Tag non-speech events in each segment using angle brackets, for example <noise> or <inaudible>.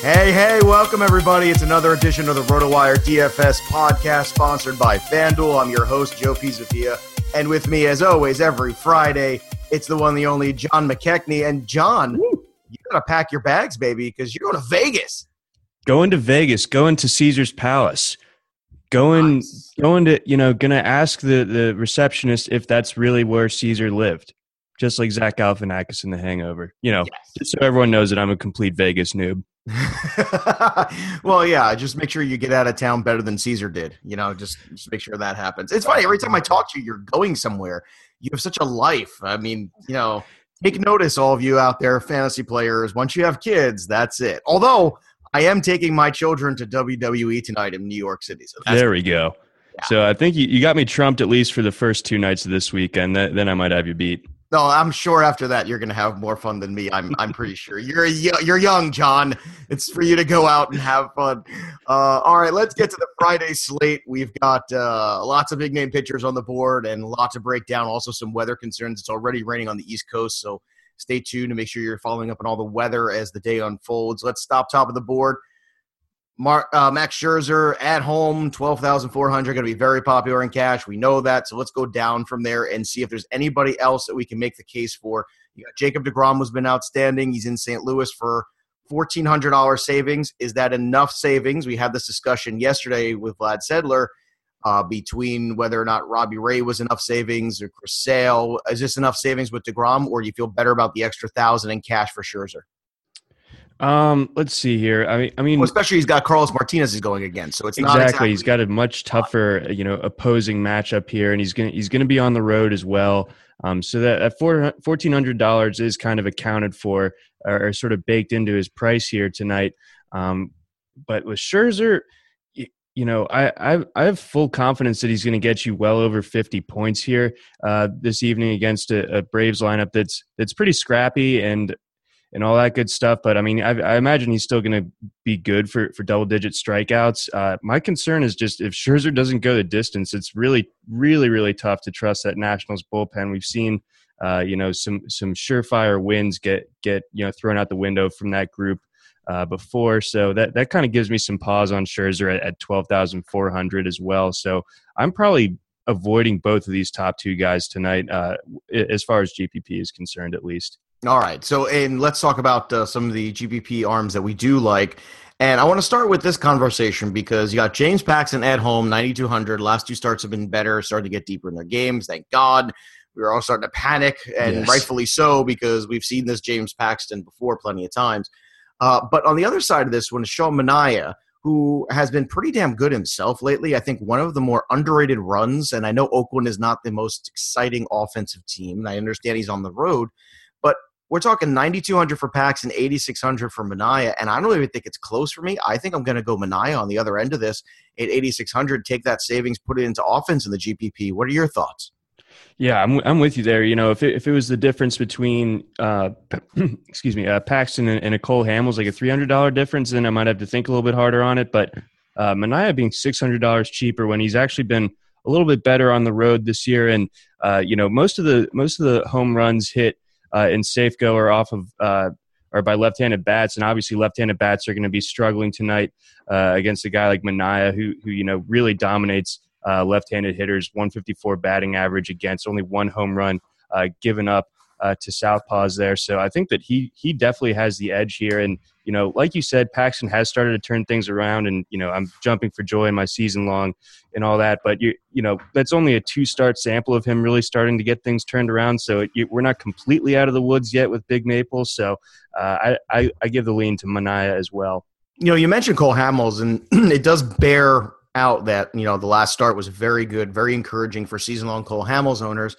Hey, hey, welcome everybody. It's another edition of the RotoWire DFS podcast sponsored by FanDuel. I'm your host, Joe Pisapia. And with me, as always, every Friday, it's the one, the only John McKechnie. And John, Woo. you got to pack your bags, baby, because you're going to Vegas. Going to Vegas, going to Caesar's Palace. Going, nice. going to, you know, going to ask the, the receptionist if that's really where Caesar lived. Just like Zach Galifianakis in The Hangover. You know, yes. just so everyone knows that I'm a complete Vegas noob. <laughs> well, yeah, just make sure you get out of town better than Caesar did. You know, just, just make sure that happens. It's funny, every time I talk to you, you're going somewhere. You have such a life. I mean, you know, take notice, all of you out there, fantasy players. Once you have kids, that's it. Although I am taking my children to WWE tonight in New York City. So there we go. Yeah. So I think you, you got me trumped at least for the first two nights of this weekend. Then I might have you beat. No, I'm sure after that you're going to have more fun than me. I'm I'm pretty sure. You're you're young, John. It's for you to go out and have fun. Uh, all right, let's get to the Friday slate. We've got uh, lots of big name pitchers on the board and a lot to break down. Also, some weather concerns. It's already raining on the East Coast, so stay tuned to make sure you're following up on all the weather as the day unfolds. Let's stop top of the board. Mark, uh, Max Scherzer at home, 12,400, going to be very popular in cash. We know that. So let's go down from there and see if there's anybody else that we can make the case for. You got Jacob DeGrom has been outstanding. He's in St. Louis for $1,400 savings. Is that enough savings? We had this discussion yesterday with Vlad Sedler uh, between whether or not Robbie Ray was enough savings or Chris Sale. Is this enough savings with DeGrom, or do you feel better about the extra thousand in cash for Scherzer? Um, let's see here. I mean, I mean, well, especially he's got Carlos Martinez is going again, so it's exactly, exactly, He's got a much tougher, you know, opposing matchup here, and he's gonna he's gonna be on the road as well. Um, so that at fourteen hundred dollars is kind of accounted for or, or, sort of baked into his price here tonight. Um, but with Scherzer, you, you know, I, I I have full confidence that he's going to get you well over fifty points here uh, this evening against a, a Braves lineup that's that's pretty scrappy and and all that good stuff. But I mean, I, I imagine he's still going to be good for for double digit strikeouts. Uh, my concern is just if Scherzer doesn't go the distance, it's really, really, really tough to trust that Nationals bullpen. We've seen, uh, you know, some some surefire wins get get you know thrown out the window from that group. Uh, before, so that that kind of gives me some pause on Scherzer at, at twelve thousand four hundred as well. So I'm probably avoiding both of these top two guys tonight, uh, as far as GPP is concerned, at least. All right. So, and let's talk about uh, some of the GPP arms that we do like. And I want to start with this conversation because you got James Paxton at home, 9,200. Last two starts have been better, starting to get deeper in their games. Thank God. We were all starting to panic, and yes. rightfully so, because we've seen this James Paxton before plenty of times. Uh, but on the other side of this one is Sean Manaea, who has been pretty damn good himself lately. I think one of the more underrated runs, and I know Oakland is not the most exciting offensive team, and I understand he's on the road, we're talking 9,200 for Pax and 8,600 for Manaea, and I don't even think it's close for me. I think I'm going to go Manaea on the other end of this at 8,600, take that savings, put it into offense in the GPP. What are your thoughts? Yeah, I'm I'm with you there. You know, if it, if it was the difference between uh, <clears throat> excuse me, uh, Paxton and, and a Cole Hamels, like a three hundred dollar difference, then I might have to think a little bit harder on it. But uh, Manaea being six hundred dollars cheaper when he's actually been a little bit better on the road this year, and uh, you know, most of the most of the home runs hit uh, in Safeco are off of uh, or by left-handed bats, and obviously left-handed bats are going to be struggling tonight uh, against a guy like Manaea, who who you know really dominates uh, left-handed hitters, 154 batting average against, only one home run uh, given up uh, to Southpaws there. So I think that he he definitely has the edge here. And you know, like you said, Paxton has started to turn things around, and you know, I'm jumping for joy in my season long and all that. But you you know, that's only a two start sample of him really starting to get things turned around. So it, we're not completely out of the woods yet with Big Maple. So uh, I, I I give the lean to Manaea as well. You know, you mentioned Cole Hamels, and <clears throat> it does bear out that you know the last start was very good, very encouraging for season-long Cole Hamels owners.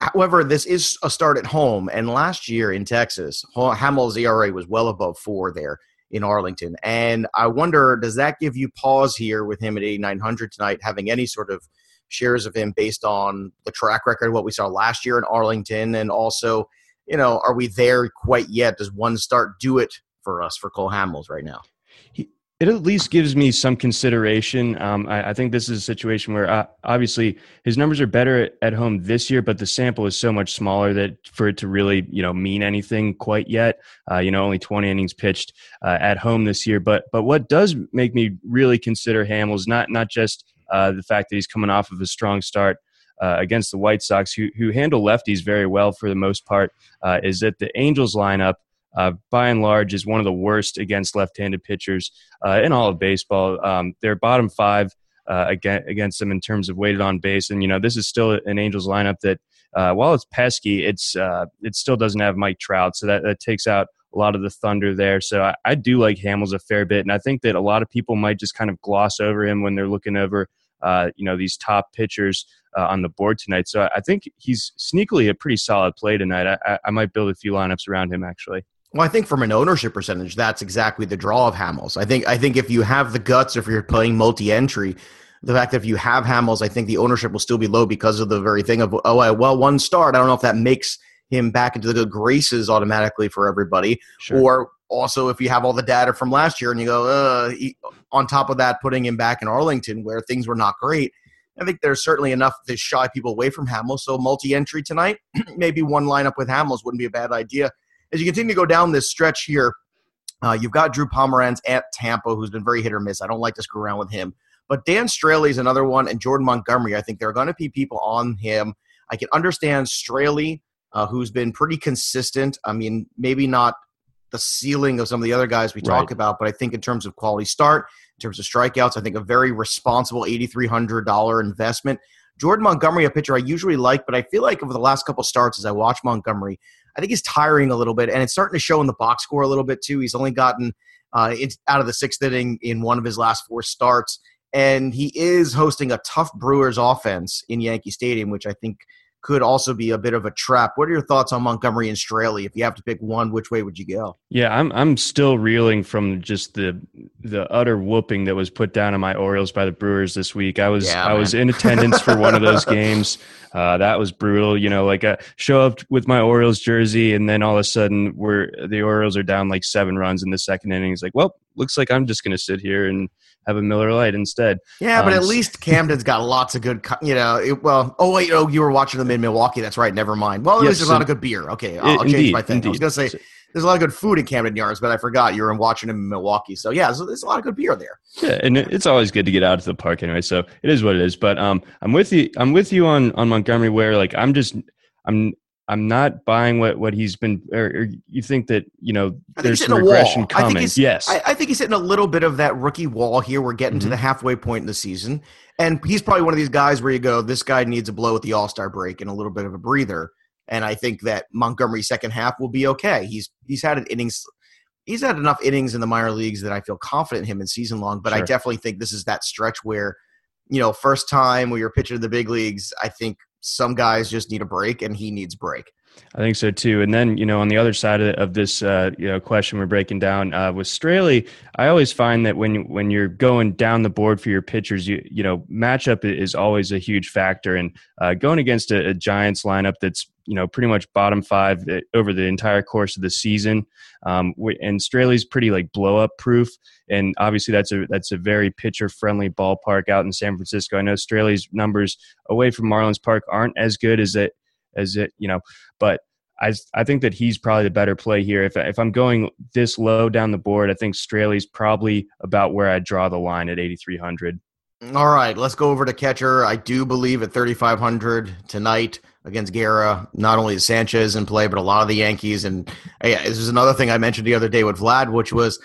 However, this is a start at home, and last year in Texas, Hamels' ERA was well above four there in Arlington, and I wonder does that give you pause here with him at 8,900 tonight, having any sort of shares of him based on the track record, what we saw last year in Arlington, and also, you know, are we there quite yet? Does one start do it for us for Cole Hamels right now? It at least gives me some consideration. Um, I, I, think this is a situation where uh, obviously his numbers are better at, home this year, but the sample is so much smaller that for it to really you know mean anything quite yet, uh, you know, only 20 innings pitched uh, at home this year. But but what does make me really consider Hamels not not just uh, the fact that he's coming off of a strong start. Uh, against the White Sox, who who handle lefties very well for the most part, is that the Angels lineup uh, by and large, is one of the worst against left-handed pitchers uh, in all of baseball. Um, they're bottom five uh, against them in terms of weighted on base, and you know this is still an Angels lineup that, uh, while it's pesky, it's uh, it still doesn't have Mike Trout, so that, that takes out a lot of the thunder there. So I, I, do like Hamels a fair bit, and I think that a lot of people might just kind of gloss over him when they're looking over, uh, you know, these top pitchers uh, on the board tonight. So I think he's sneakily a pretty solid play tonight. I, I might build a few lineups around him actually. Well, I think from an ownership percentage, that's exactly the draw of Hamels. I think I think if you have the guts, if you're playing multi-entry, the fact that if you have Hamels, I think the ownership will still be low because of the very thing of oh, well, one start. I don't know if that makes him back into the good graces automatically for everybody, sure. or also if you have all the data from last year and you go uh, on top of that, putting him back in Arlington where things were not great. I think there's certainly enough to shy people away from Hamels. So multi-entry tonight, <clears throat> maybe one lineup with Hamels wouldn't be a bad idea as you continue to go down this stretch here, uh, you've got Drew Pomeranz at Tampa, who's been very hit or miss. I don't like to screw around with him. But Dan Straily is another one, and Jordan Montgomery. I think there are going to be people on him. I can understand Straily, uh, who's been pretty consistent. I mean, maybe not the ceiling of some of the other guys we right. talk about, but I think in terms of quality start, in terms of strikeouts, I think a very responsible $8,300 investment. Jordan Montgomery, a pitcher I usually like, but I feel like over the last couple starts as I watch Montgomery, I think he's tiring a little bit, and it's starting to show in the box score a little bit too. He's only gotten uh, out of the sixth inning in one of his last four starts, and he is hosting a tough Brewers offense in Yankee Stadium, which I think could also be a bit of a trap. What are your thoughts on Montgomery and Straily? If you have to pick one, which way would you go? Yeah, I'm I'm still reeling from just the the utter whooping that was put down on my Orioles by the Brewers this week. I was yeah, I was in attendance for one of those <laughs> games. Uh, that was brutal. You know, like I show up with my Orioles jersey, and then all of a sudden, we're the Orioles are down like seven runs in the second inning. It's like, well, looks like I'm just going to sit here and have a Miller Lite instead. Yeah, but um, at least Camden's got lots of good, you know. It, well, oh wait, oh, you were watching them in Milwaukee. That's right. Never mind. Well, yes, there's so, a lot of good beer. Okay, I'll, I'll indeed, change my thing. Indeed. I was gonna say there's a lot of good food in Camden Yards, but I forgot you were watching them in Milwaukee. So yeah, so there's a lot of good beer there. Yeah, and it's always good to get out to the park anyway. So it is what it is. But um, I'm with you. I'm with you on on Montgomery. Where like I'm just I'm I'm not buying what, what he's been. Or, or you think that you know there's some regression coming? I yes, I, I, think he's hitting a little bit of that rookie wall here. We're getting mm-hmm. to the halfway point in the season, and he's probably one of these guys where you go, this guy needs a blow at the All Star break and a little bit of a breather. And I think that Montgomery second half will be okay. He's he's had an innings. He's had enough innings in the minor leagues that I feel confident in him in season long. But sure. I definitely think this is that stretch where, you know, first time where you're pitching to the big leagues, I think some guys just need a break, and he needs break. I think so too. And then, you know, on the other side of, this, uh, you know, question we're breaking down uh, with Straily, I always find that when when you're going down the board for your pitchers, you you know, matchup is always a huge factor. And uh, going against a, a, Giants lineup that's you know pretty much bottom five uh, over the entire course of the season, um, and Straily's pretty like blow up proof. And obviously, that's a that's a very pitcher friendly ballpark out in San Francisco. I know Straily's numbers away from Marlins Park aren't as good as it as it, you know, but I, I think that he's probably the better play here. If, if I'm going this low down the board, I think Straily's probably about where I draw the line at 8,300. All right, let's go over to catcher. I do believe at 3,500 tonight against Guerra, not only is Sanchez in play, but a lot of the Yankees. And yeah, this is another thing I mentioned the other day with Vlad, which was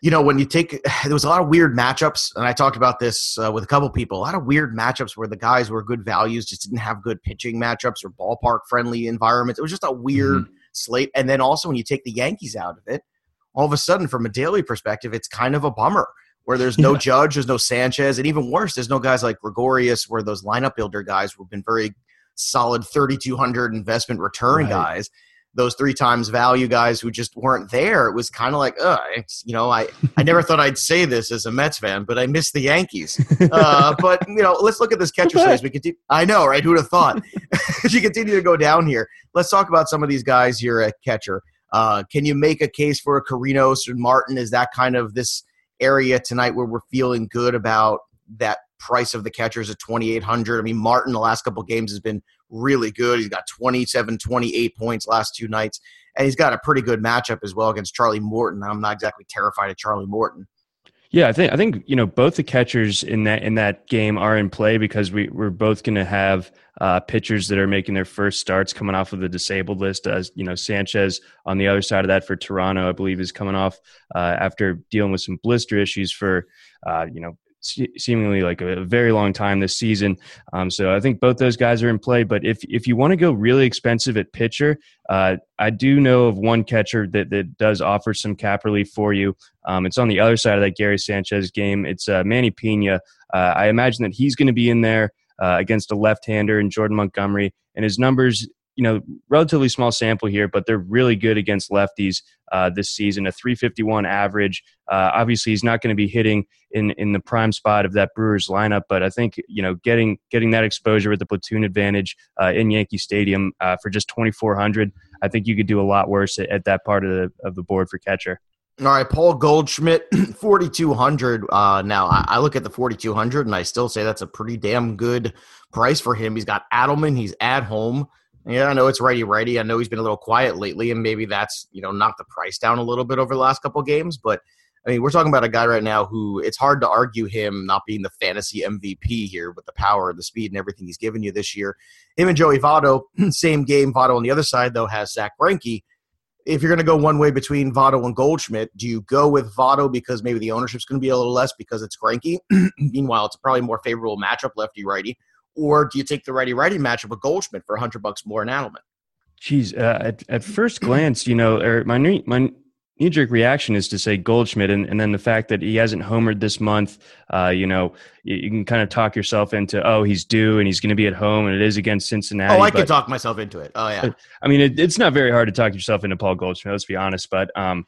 you know, when you take, <sighs> there was a lot of weird matchups, and I talked about this uh, with a couple people. A lot of weird matchups where the guys were good values just didn't have good pitching matchups or ballpark friendly environments. It was just a weird mm-hmm. slate. And then also when you take the Yankees out of it, all of a sudden, from a daily perspective, it's kind of a bummer where there's no <laughs> yeah. Judge, there's no Sanchez, and even worse, there's no guys like Gregorius, where those lineup builder guys who've been very solid 3,200 investment return right. guys those three times value guys who just weren't there. It was kind of like, uh, you know, I, I never thought I'd say this as a Mets fan, but I miss the Yankees. Uh, <laughs> but you know, let's look at this catcher size. We continue. I know, right? Who'd have thought? <laughs> As you continue to go down here, let's talk about some of these guys here at catcher. Uh, can you make a case for a Chirinos or Martin? Is that kind of this area tonight where we're feeling good about that price of the catchers at 2800 i mean martin the last couple games has been really good he's got 27 28 points last two nights and he's got a pretty good matchup as well against charlie morton i'm not exactly terrified of charlie morton yeah, I think I think you know both the catchers in that in that game are in play because we we're both going to have uh, pitchers that are making their first starts coming off of the disabled list. As you know, Sanchez on the other side of that for Toronto, I believe, is coming off uh, after dealing with some blister issues for uh, you know seemingly like a, very long time this season. Um, so I think both those guys are in play. But if if you want to go really expensive at pitcher, uh, I do know of one catcher that that does offer some cap relief for you. Um, it's on the other side of that Gary Sanchez game. It's uh, Manny Pena. Uh, I imagine that he's going to be in there. Uh, against a left-hander in Jordan Montgomery, and his numbers you know, relatively small sample here, but they're really good against lefties uh, this season. A 351 average. Uh, obviously, he's not going to be hitting in in the prime spot of that Brewers lineup, but I think you know getting getting that exposure with the platoon advantage uh, in Yankee Stadium uh, for just 2400. I think you could do a lot worse at, at that part of the of the board for catcher. All right, Paul Goldschmidt, <clears throat> 4,200. Uh, now, I, I, look at the 4,200 and I still say that's a pretty damn good price for him. He's got Adleman, he's at home. Yeah, I know it's righty righty. I know he's been a little quiet lately, and maybe that's you know knocked the price down a little bit over the last couple games. But I mean, we're talking about a guy right now who it's hard to argue him not being the fantasy MVP here with the power, and the speed, and everything he's given you this year. Him and Joey Votto, <clears throat> same game. Votto on the other side though has Zach Greinke. If you're going to go one way between Votto and Goldschmidt, do you go with Votto because maybe the ownership's going to be a little less because it's Greinke? <clears throat> Meanwhile, it's probably more favorable matchup lefty righty or do you take the righty righty matchup with Goldschmidt for hundred bucks more in Adleman? Geez, uh, at, at first glance, you know, or my my knee jerk reaction is to say Goldschmidt, and, and then the fact that he hasn't homered this month, uh, you know, you, you, can kind of talk yourself into, oh, he's due and he's going to be at home, and it is against Cincinnati. Oh, I but, can talk myself into it. Oh, yeah. <laughs> I mean, it, it's not very hard to talk yourself into Paul Goldschmidt. Let's be honest, but um,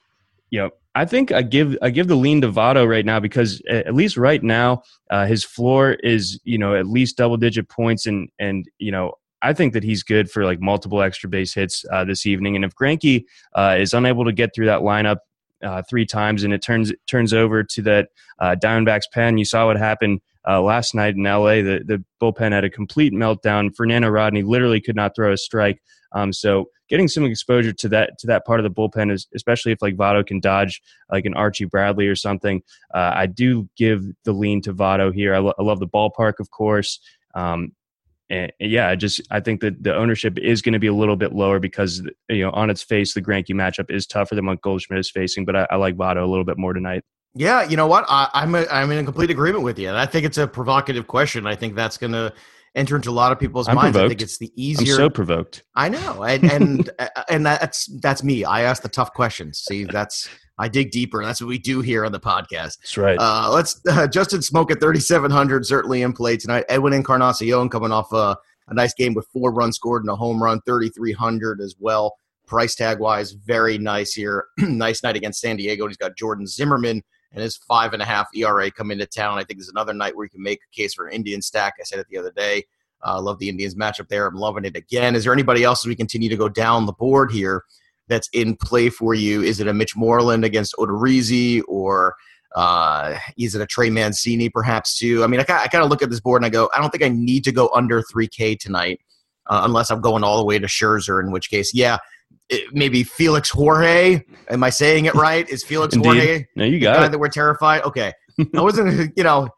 you know, I think I give I give the lean to Votto right now because at least right now uh, his floor is you know at least double digit points and and you know I think that he's good for like multiple extra base hits uh, this evening. And if Greinke uh, is unable to get through that lineup uh, three times and it turns turns over to that uh, Diamondbacks pen, you saw what happened uh, last night in LA. The the bullpen had a complete meltdown. Fernando Rodney literally could not throw a strike. Um, so getting some exposure to that to that part of the bullpen is especially if like Votto can dodge like an Archie Bradley or something. Uh, I do give the lean to Votto here. I, lo- I love the ballpark, of course. Um, and yeah, I just I think that the ownership is going to be a little bit lower because you know on its face the Greinke matchup is tougher than what Goldschmidt is facing, but I, I like Votto a little bit more tonight. Yeah, you know what? I, am a, I'm in complete agreement with you. I think it's a provocative question. I think that's going to enter into a lot of people's I'm minds. Provoked. I think it's the easier. I'm so provoked. I know, and and <laughs> uh, and that's that's me. I ask the tough questions. See, that's I dig deeper. That's what we do here on the podcast. That's right. Uh, let's <laughs> uh, Justin Smoak at 3,700 certainly in play tonight. Edwin Encarnacion coming off a, a nice game with four runs scored and a home run, 3,300 as well. Price tag wise, very nice here. <clears throat> nice night against San Diego. He's got Jordan Zimmermann and his five and a half ERA come into town. I think there's another night where you can make a case for an Indian stack. I said it the other day. I uh, love the Indians matchup there. I'm loving it again. Is there anybody else as we continue to go down the board here that's in play for you? Is it a Mitch Moreland against Odorizzi or uh, is it a Trey Mancini perhaps too? I mean, I, I kind of look at this board and I go, I don't think I need to go under 3K tonight uh, unless I'm going all the way to Scherzer, in which case, yeah, it, maybe Felix Jorge. Am I saying it right? Is Felix Indeed. Jorge no, you got the guy it. that we're terrified? Okay. <laughs> I wasn't, you know,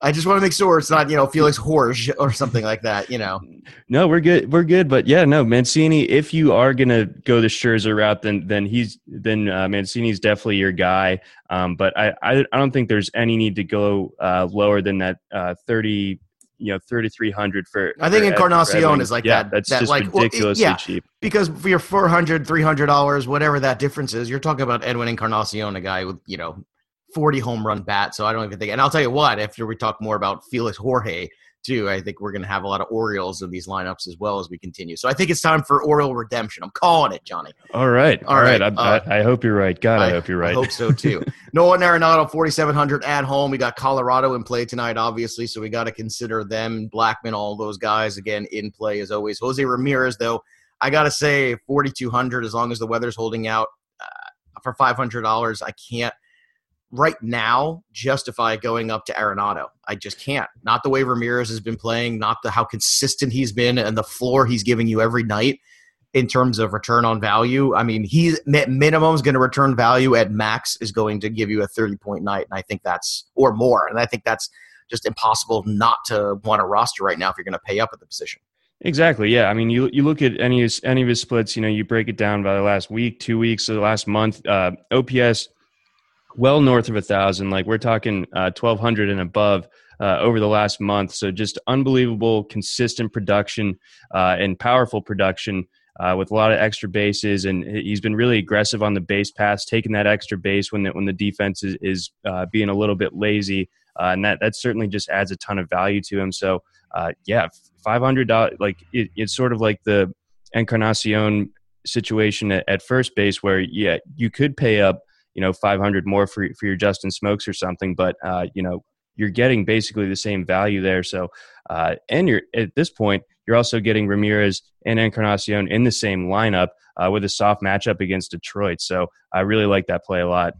I just want to make sure it's not, you know, Felix Jorge or something like that, you know. No, we're good. We're good. But yeah, no, Mancini. If you are gonna go the Scherzer route, then then he's then uh, Mancini's definitely your guy. Um, but I, I I don't think there's any need to go uh, lower than that uh, thirty. You know, thirty three hundred for. I think for Encarnacion is like yeah, that- That's that, just like, well, ridiculously yeah. cheap. Because for your 400 $300, whatever that difference is, you're talking about Edwin Encarnacion, a guy with, you know, 40 home run bat. So I don't even think, and I'll tell you what, after we talk more about Felix Jorge, too, I think we're going to have a lot of Orioles in these lineups as well as we continue. So I think it's time for Oriole redemption. I'm calling it, Johnny. All right, All all right. right, I, uh, I, I hope you're right. God, I, hope you're right. I hope so <laughs> too. Nolan Arenado, 4,700 at home. We got Colorado in play tonight, obviously, so we got to consider them. Blackmon, all those guys, again, in play as always. Jose Ramirez, though, I got to say, 4,200 as long as the weather's holding out uh, for $500. I can't right now justify going up to Arenado. I just can't. Not the way Ramirez has been playing, not the how consistent he's been and the floor he's giving you every night in terms of return on value. I mean, he at minimum is going to return value. At max is going to give you a 30 point night. And I think that's, or more. And I think that's just impossible not to want a roster right now if you're going to pay up at the position. Exactly. Yeah. I mean, you you look at any of his, any of his splits. You know, you break it down by the last week, two weeks, or the last month. Uh, OPS well north of a thousand. Like we're talking uh, twelve hundred and above uh, over the last month. So just unbelievable, consistent production uh, and powerful production. Uh, with a lot of extra bases, and he's been really aggressive on the base paths, taking that extra base when the, when the defense is, is uh, being a little bit lazy, uh, and that that certainly just adds a ton of value to him. So, uh, yeah, five hundred dollars, like it, it's sort of like the Encarnacion situation at, at first base, where yeah, you could pay up, you know, five hundred more for for your Justin Smoaks or something, but uh, you know, you're getting basically the same value there. So, uh, and you're at this point, you're also getting Ramirez and Encarnacion in the same lineup uh, with a soft matchup against Detroit. So, I really like that play a lot.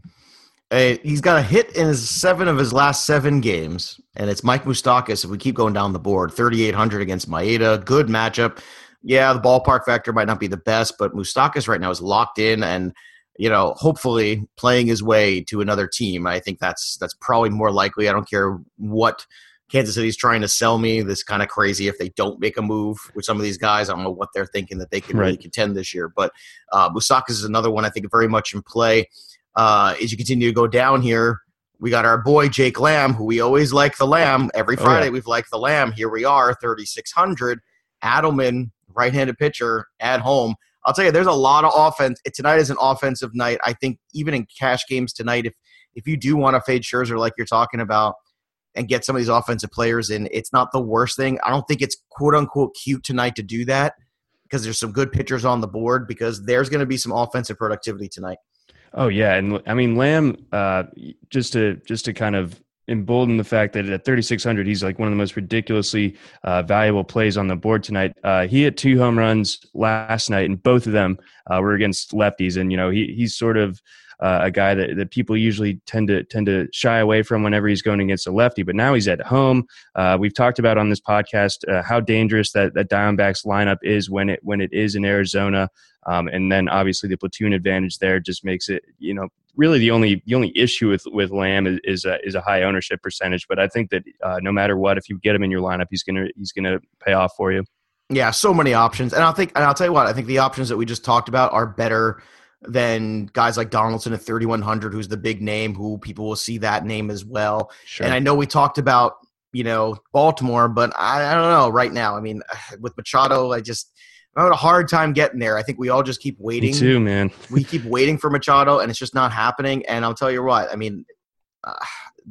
Uh, he's got a hit in his seven of his last seven games, and it's Mike Moustakas. If we keep going down the board, 3,800 against Maeda, good matchup. Yeah, the ballpark factor might not be the best, but Moustakas right now is locked in and you know, hopefully playing his way to another team. I think that's that's probably more likely. I don't care what Kansas City's trying to sell me. This kind of crazy if they don't make a move with some of these guys. I don't know what they're thinking that they can really contend this year. But uh, Moustakas is another one I think very much in play. Uh, as you continue to go down here, we got our boy Jake Lamb, who we always like the Lamb. Every Oh, Friday yeah. we've liked the Lamb. Here we are, 3,600. Adleman, right-handed pitcher at home. I'll tell you, there's a lot of offense. Tonight is an offensive night. I think even in cash games tonight, if if you do want to fade Scherzer like you're talking about and get some of these offensive players in, it's not the worst thing. I don't think it's quote unquote cute tonight to do that because there's some good pitchers on the board because there's going to be some offensive productivity tonight. Oh yeah, and I mean Lamb. Uh, just to just to kind of embolden the fact that at 3600 he's like one of the most ridiculously uh, valuable plays on the board tonight. Uh, he hit two home runs last night, and both of them uh, were against lefties. And you know he he's sort of uh, a guy that, that people usually tend to tend to shy away from whenever he's going against a lefty. But now he's at home. Uh, we've talked about on this podcast uh, how dangerous that that Diamondbacks lineup is when it when it is in Arizona. Um, and then obviously the platoon advantage there just makes it, you know, really the only the only issue with with Lamb is is a, is a high ownership percentage. But I think that uh, no matter what, if you get him in your lineup, he's gonna he's gonna pay off for you. Yeah, so many options, and I'll think, and I'll tell you what, I think the options that we just talked about are better than guys like Donaldson at 3100, who's the big name, who people will see that name as well. Sure. And I know we talked about you know Baltimore, but I, I don't know right now. I mean, <sighs> with Machado, I just I'm having a hard time getting there. I think we all just keep waiting. Me too, man. <laughs> We keep waiting for Machado, and it's just not happening. And I'll tell you what, I mean, uh,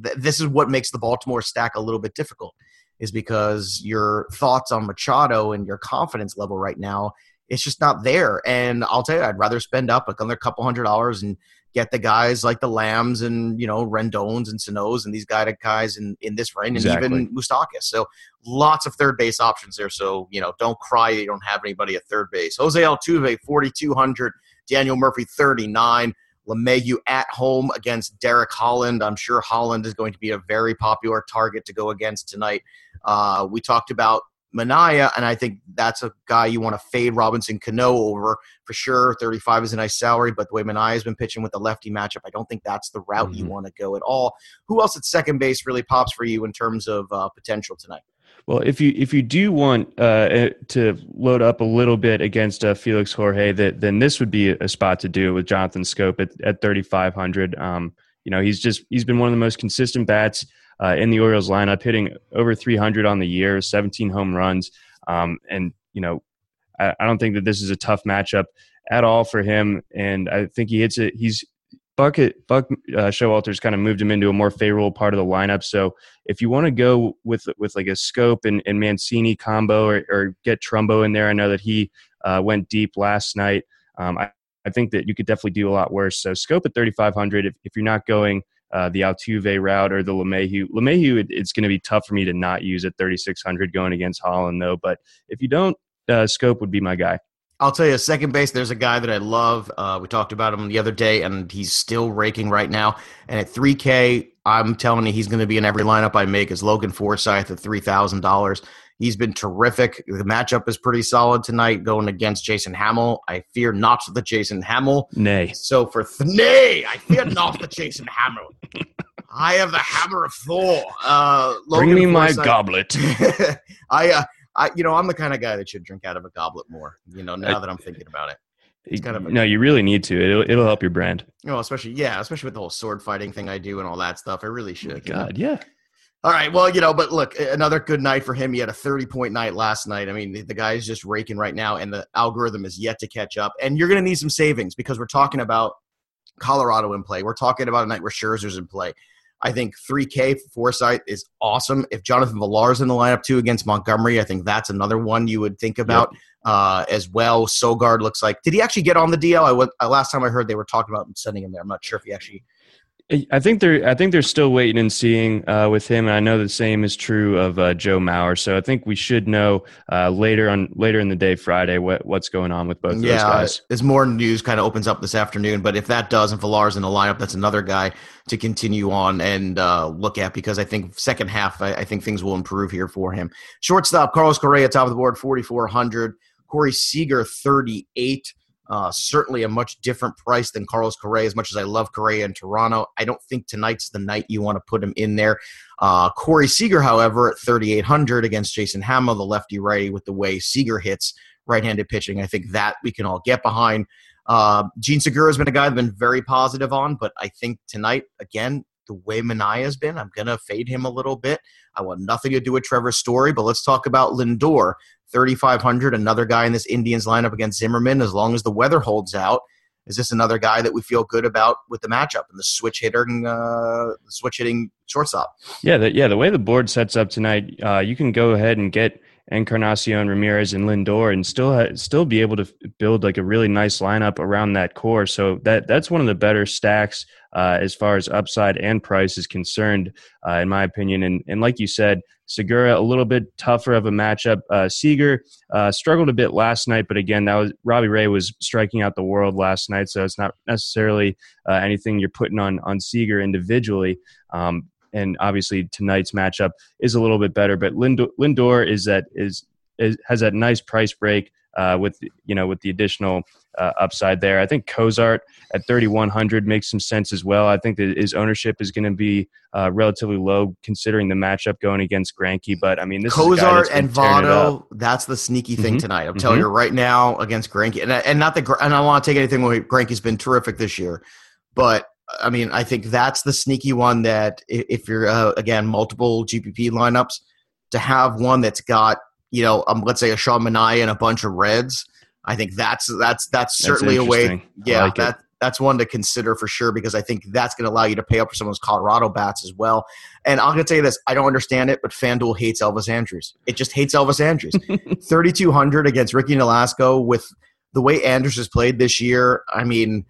th- this is what makes the Baltimore stack a little bit difficult. is because your thoughts on Machado and your confidence level right now it's just not there. And I'll tell you, I'd rather spend up another couple hundred dollars and get the guys like the Lambs and you know Rendons and Sano's and these guided guys in in this range exactly. and even Moustakas. So lots of third base options there. So you know don't cry you don't have anybody at third base. Jose Altuve forty two hundred, Daniel Murphy thirty nine. LeMahieu at home against Derek Holland. I'm sure Holland is going to be a very popular target to go against tonight. Uh, we talked about Manaea, and I think that's a guy you want to fade Robinson Cano over for sure. 35 is a nice salary, but the way Manaea's been pitching with the lefty matchup, I don't think that's the route mm-hmm. you want to go at all. Who else at second base really pops for you in terms of uh, potential tonight? Well, if you if you do want uh, eh, to load up a little bit against uh, Felix Jorge, that then this would be a spot to do with Jonathan Schoop at, at 3,500. Um, you know, he's just he's been one of the most consistent bats uh, in the Orioles lineup, hitting over 300 on the year, 17 home runs. Um, and, you know, I, I, don't think that this is a tough matchup at all for him. And I think he hits it. He's Bucket Buck uh, Showalter's kind of moved him into a more favorable part of the lineup. So if you want to go with with like a Schoop and, and Mancini combo or, or, get Trumbo in there, I know that he uh, went deep last night. Um, I, I think that you could definitely do a lot worse. So Schoop at 3,500 if, if you're not going – uh, the Altuve route or the LeMahieu. LeMahieu, it, it's going to be tough for me to not use at 3,600 going against Holland, though. But if you don't, uh, Schoop would be my guy. I'll tell you, second base, there's a guy that I love. Uh, we talked about him the other day, and he's still raking right now. And at 3K, I'm telling you, he's going to be in every lineup I make. Is Logan Forsythe at $3,000. He's been terrific. The matchup is pretty solid tonight going against Jason Hammel. I fear not the Jason Hammel. Nay. So for th- nay, I fear not the Jason Hammel. <laughs> I have the hammer of Thor. Uh, Bring me my goblet. <laughs> I, uh, I, you know, I'm the kind of guy that should drink out of a goblet more. You know, now I, that I'm thinking about it. Kind of a, no, you really need to. It'll, it'll help your brand. You know, especially yeah, especially with the whole sword fighting thing I do and all that stuff. I really should. Oh God, know? yeah. All right. Well, you know, but look, another good night for him. He had a 30 point night last night. I mean, the, the guy is just raking right now, and the algorithm is yet to catch up. And you're going to need some savings because we're talking about Colorado in play. We're talking about a night where Scherzer's in play. I think 3K Forsythe is awesome. If Jonathan Villar's in the lineup too against Montgomery, I think that's another one you would think about yep. uh, as well. Sogard looks like. Did he actually get on the DL? I went, uh, last time I heard they were talking about sending him there. I'm not sure if he actually I think they're I think they're still waiting and seeing uh, with him, and I know the same is true of uh, Joe Mauer. So I think we should know uh, later on later in the day, Friday, what what's going on with both yeah, those guys. As more news kind of opens up this afternoon, but if that does and Villar's in the lineup, that's another guy to continue on and uh, look at because I think second half I, I, think things will improve here for him. Shortstop Carlos Correa top of the board, forty four hundred. Corey Seager thirty eight. Uh, certainly a much different price than Carlos Correa. As much as I love Correa in Toronto, I don't think tonight's the night you want to put him in there. Uh, Corey Seager, however, at 3,800 against Jason Hammel, the lefty righty, with the way Seager hits right-handed pitching, I think that we can all get behind. Uh, Jean Segura has been a guy I've been very positive on, but I think tonight again the way Manaea has been, I'm gonna fade him a little bit. I want nothing to do with Trevor Story, but let's talk about Lindor. 3,500, another guy in this Indians lineup against Zimmermann. As long as the weather holds out, is this another guy that we feel good about with the matchup and the switch hitting, uh, switch hitting shortstop? Yeah, the, yeah. The way the board sets up tonight, uh, you can go ahead and get Encarnacion, Ramirez, and Lindor, and still ha- still be able to build like a really nice lineup around that core. So that that's one of the better stacks uh, as far as upside and price is concerned, uh, in my opinion. And and like you said, Segura a little bit tougher of a matchup. Uh, Seager uh, struggled a bit last night, but again, that was Robbie Ray was striking out the world last night, so it's not necessarily uh, anything you're putting on on Seager individually. Um, and obviously tonight's matchup is a little bit better. But Lindor, Lindor is that is, is has that nice price break uh, with you know with the additional uh, upside there. I think Cozart at 3100 makes some sense as well. I think that his ownership is going to be uh, relatively low considering the matchup going against Greinke. But I mean, this Cozart and Votto. That's the sneaky thing mm-hmm. tonight. I'm mm-hmm. telling you right now against Greinke, and, and not that and I don't want to take anything away. Greinke's been terrific this year, but I mean, I think that's the sneaky one that if you're uh, again multiple GPP lineups, to have one that's got you know, um, let's say a Sean Manaea and a bunch of Reds. I think that's that's that's certainly that's a way. Yeah, like that that's one to consider for sure because I think that's going to allow you to pay up for some of those Colorado bats as well. And I'm going to tell you this: I don't understand it, but FanDuel hates Elvis Andrus. It just hates Elvis Andrus. <laughs> 3,200 against Ricky Nolasco with the way Andrus has played this year. I mean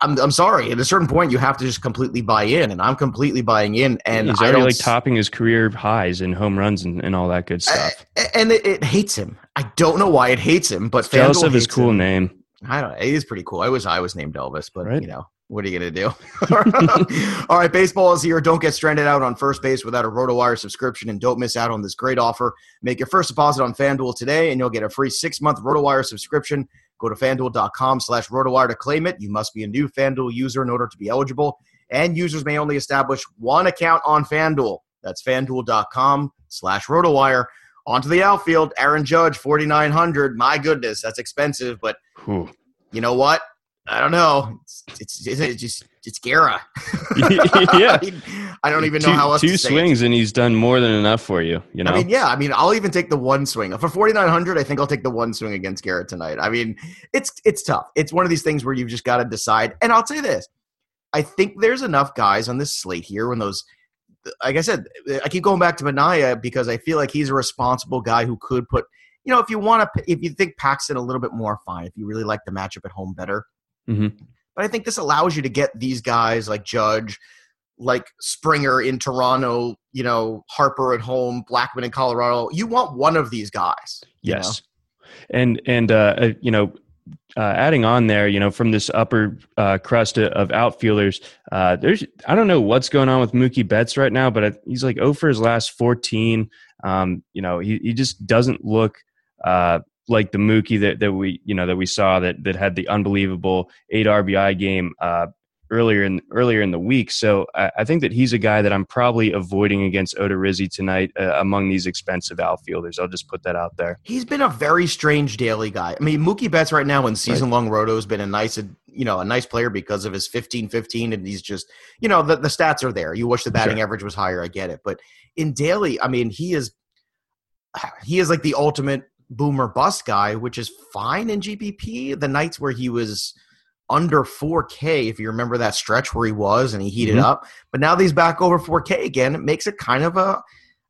I'm, I'm sorry. At a certain point, you have to just completely buy in, and I'm completely buying in. And he's already like topping his career highs in home runs and, and all that good stuff. I, and it, it, hates him. I don't know why it hates him, but jealous of his cool him. name. I don't. know. It is pretty cool. I wish I was named Elvis, but right? you know what are you gonna do? <laughs> <laughs> all right, baseball is here. Don't get stranded out on first base without a RotoWire subscription, and don't miss out on this great offer. Make your first deposit on FanDuel today, and you'll get a free six month RotoWire subscription Go to fanduel.com slash rotowire to claim it. You must be a new FanDuel user in order to be eligible, and users may only establish one account on FanDuel. That's fanduel.com slash rotowire. On to the outfield. Aaron Judge, 4,900. My goodness, that's expensive, but Whew. you know what? I don't know. It's, it's, it's just it's Guerra. <laughs> yeah, <laughs> I don't even know two, how else. Two swings, and he's done more than enough for you. You know. I mean, yeah. I mean, I'll even take the one swing for forty nine hundred. I think I'll take the one swing against Garrett tonight. I mean, it's it's tough. It's one of these things where you've just got to decide. And I'll say this: I think there's enough guys on this slate here when those. Like I said, I keep going back to Manaea because I feel like he's a responsible guy who could put. You know, if you want to, if you think Paxton a little bit more, fine. If you really like the matchup at home better. Mm-hmm. But I think this allows you to get these guys like Judge, like Springer in Toronto, you know, Harper at home, Blackmon in Colorado. You want one of these guys. Yes. Know? And and uh, uh, you know, uh, adding on there, you know, from this upper uh, crust of outfielders, uh, there's I don't know what's going on with Mookie Betts right now, but he's like over oh his last 14. Um, you know, he he just doesn't look uh, like the Mookie that, that we you know that we saw that that had the unbelievable eight RBI game uh, earlier in earlier in the week. So I, I, think that he's a guy that I'm probably avoiding against Odorizzi tonight uh, among these expensive outfielders. I'll just put that out there. He's been a very strange daily guy. I mean, Mookie Betts right now in season long right. roto has been a nice you know a nice player because of his 15 15 and he's just you know the, the stats are there. You wish the batting sure. average was higher. I get it, but in daily, I mean, he is he is like the ultimate boomer bust guy, which is fine in GPP. The nights where he was under 4K, if you remember that stretch where he was and he heated mm-hmm. up, but now that he's back over 4K again, it makes it kind of a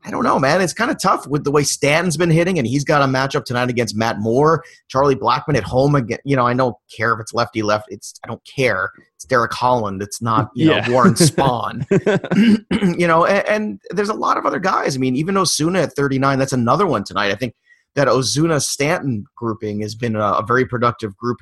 I don't know, man. It's kind of tough with the way Stanton's been hitting, and he's got a matchup tonight against Matt Moore, Charlie Blackmon at home again. You know, I don't care if it's lefty left. It's I don't care. It's Derek Holland. It's not you yeah. know Warren <laughs> Spahn. <laughs> <clears throat> you know, and, and, there's a lot of other guys. I mean, even Ozuna at 39, that's another one tonight. I think that Ozuna Stanton grouping has been a, a very productive group.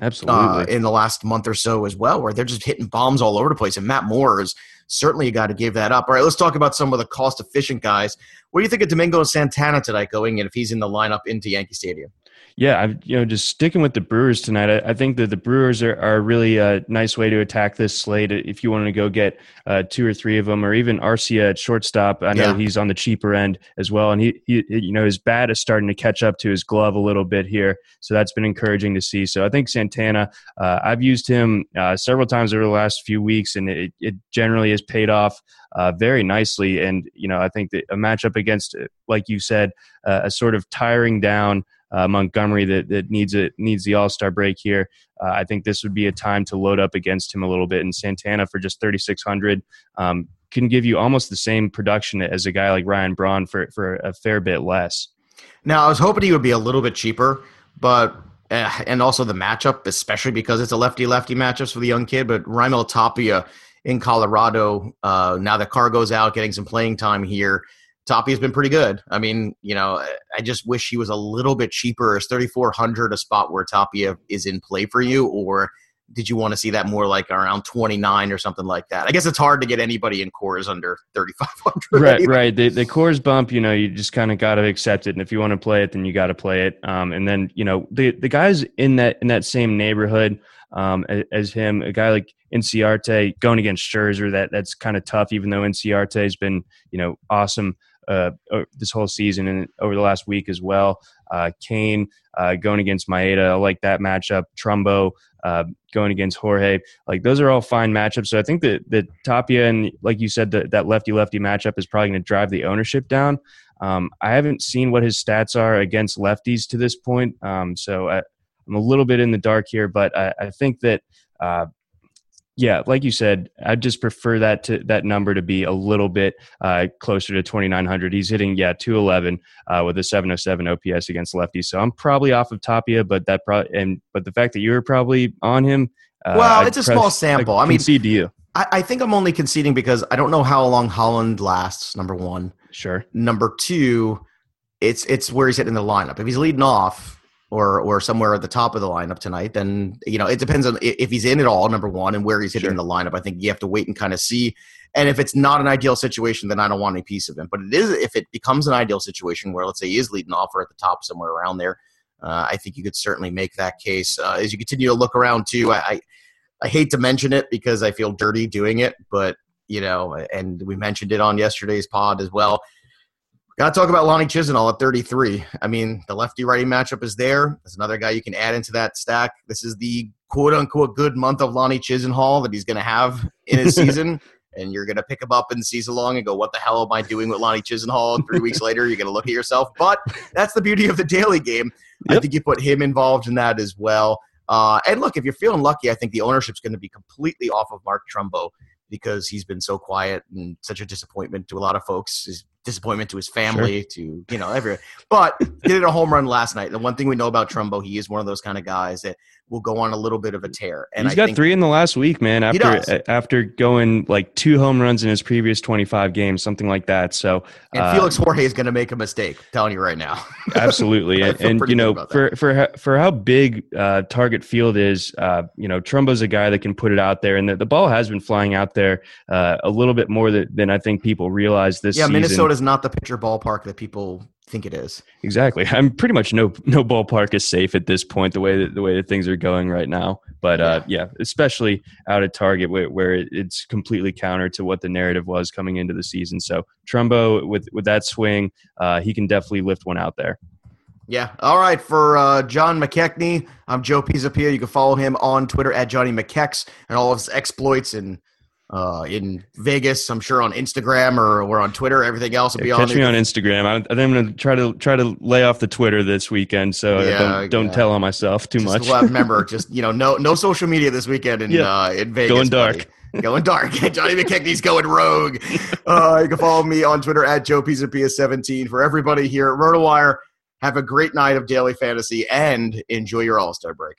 Absolutely. Uh, in the last month or so as well, where they're just hitting bombs all over the place. And Matt Moore is certainly guy to give that up. All right, let's talk about some of the cost efficient guys. What do you think of Domingo Santana tonight going in if he's in the lineup into Yankee Stadium? Yeah, I, you know, just sticking with the Brewers tonight, I, I think that the Brewers are, are really a nice way to attack this slate. If you want to go get uh, two or three of them, or even Arcia at shortstop, I know yeah. he's on the cheaper end as well, and he, he, you know, his bat is starting to catch up to his glove a little bit here, so that's been encouraging to see. So I think Santana, uh, I've used him uh, several times over the last few weeks, and it, it generally has paid off uh, very nicely. And you know, I think that a matchup against, like you said, uh, a sort of tiring down uh, Montgomery that, that needs it needs the All Star break here. Uh, I think this would be a time to load up against him a little bit. And Santana for just thirty six hundred um, can give you almost the same production as a guy like Ryan Braun for for a fair bit less. Now I was hoping he would be a little bit cheaper, but uh, and also the matchup, especially because it's a lefty lefty matchups for the young kid. But Raimel Tapia in Colorado, uh, now that CarGo's out, getting some playing time here. Tapia's been pretty good. I mean, you know, I just wish he was a little bit cheaper. Is 3400 a spot where Tapia is in play for you or did you want to see that more like around 29 or something like that? I guess it's hard to get anybody in Coors under 3500. Right, right. The the Coors bump, you know, you just kind of got to accept it and if you want to play it then you got to play it. Um, and then, you know, the the guys in that in that same neighborhood um, as, him, a guy like Inciarte going against Scherzer, that that's kind of tough even though Inciarte has been, you know, awesome uh, this whole season and over the last week as well. Uh, Cain uh, going against Maeda, I like that matchup. Trumbo uh, going against Jorge, like those are all fine matchups. So I think that that Tapia and like you said, the, that lefty lefty matchup is probably going to drive the ownership down. Um, I haven't seen what his stats are against lefties to this point, um, so I, am a little bit in the dark here. But I, I think that uh, yeah, like you said, I'd just prefer that to that number to be a little bit uh, closer to 2,900. He's hitting yeah 211 uh, with a 707 OPS against lefties, so I'm probably off of Tapia, but that probably and but the fact that you were probably on him. Uh, well, I'd it's a press, small sample. I, I mean, concede to you. I, I think I'm only conceding because I don't know how long Holland lasts. Number one, sure. Number two, it's it's where he's hitting the lineup. If he's leading off, or or somewhere at the top of the lineup tonight, then you know it depends on if he's in at all. Number one, and where he's hitting sure. the lineup. I think you have to wait and kind of see. And if it's not an ideal situation, then I don't want any piece of him. But it is if it becomes an ideal situation where let's say he is leading off or at the top somewhere around there. Uh, I think you could certainly make that case uh, as you continue to look around too. I, I I hate to mention it because I feel dirty doing it, but you know, and we mentioned it on yesterday's pod as well Got to talk about Lonnie Chisenhall at 33. I mean, the lefty righty matchup is there. There's another guy you can add into that stack. This is the quote unquote good month of Lonnie Chisenhall that he's going to have in his <laughs> season. And you're going to pick him up in the season long and go, What the hell am I doing with Lonnie Chisenhall? Three weeks <laughs> later, you're going to look at yourself. But that's the beauty of the daily game. Yep. I think you put him involved in that as well. Uh, and look, if you're feeling lucky, I think the ownership's going to be completely off of Mark Trumbo because he's been so quiet and such a disappointment to a lot of folks. His disappointment to his family, sure. to you know everyone. But he did a home run last night. The one thing we know about Trumbo, he is one of those kind of guys that will go on a little bit of a tear. And he's I got three in the last week, man. After after going like two home runs in his previous twenty five games, something like that. So and uh, Felix Jorge is going to make a mistake. I'm telling you right now. <laughs> absolutely, and, and you know for for for how big uh, target field is, uh, you know Trumbo's a guy that can put it out there, and the, the ball has been flying out there uh, a little bit more than, than I think people realize this. Yeah, season. Minnesota is not the pitcher ballpark that people think it is. Exactly. I'm pretty much no no ballpark is safe at this point. The way that the way that things are going right now. But uh, yeah, especially out at Target where, where it's completely counter to what the narrative was coming into the season. So Trumbo with with that swing, uh, he can definitely lift one out there. Yeah. All right. For uh, John McKechnie, I'm Joe Pisapia. You can follow him on Twitter at Johnny McKex and all of his exploits and uh, in Vegas. I'm sure on Instagram or we're on Twitter. Everything else will yeah, be catch on. Catch me on Instagram. I, I'm going to try to try to lay off the Twitter this weekend, so yeah, don't, don't yeah. tell on myself too just much. <laughs> remember, just you know, no no social media this weekend in yeah. uh, in Vegas. Going dark. Buddy. <laughs> Going dark. <laughs> Johnny McKechnie's going rogue. Uh, you can follow me on Twitter at Joe Pisapia17. For everybody here at RotoWire, have a great night of daily fantasy and enjoy your All Star break.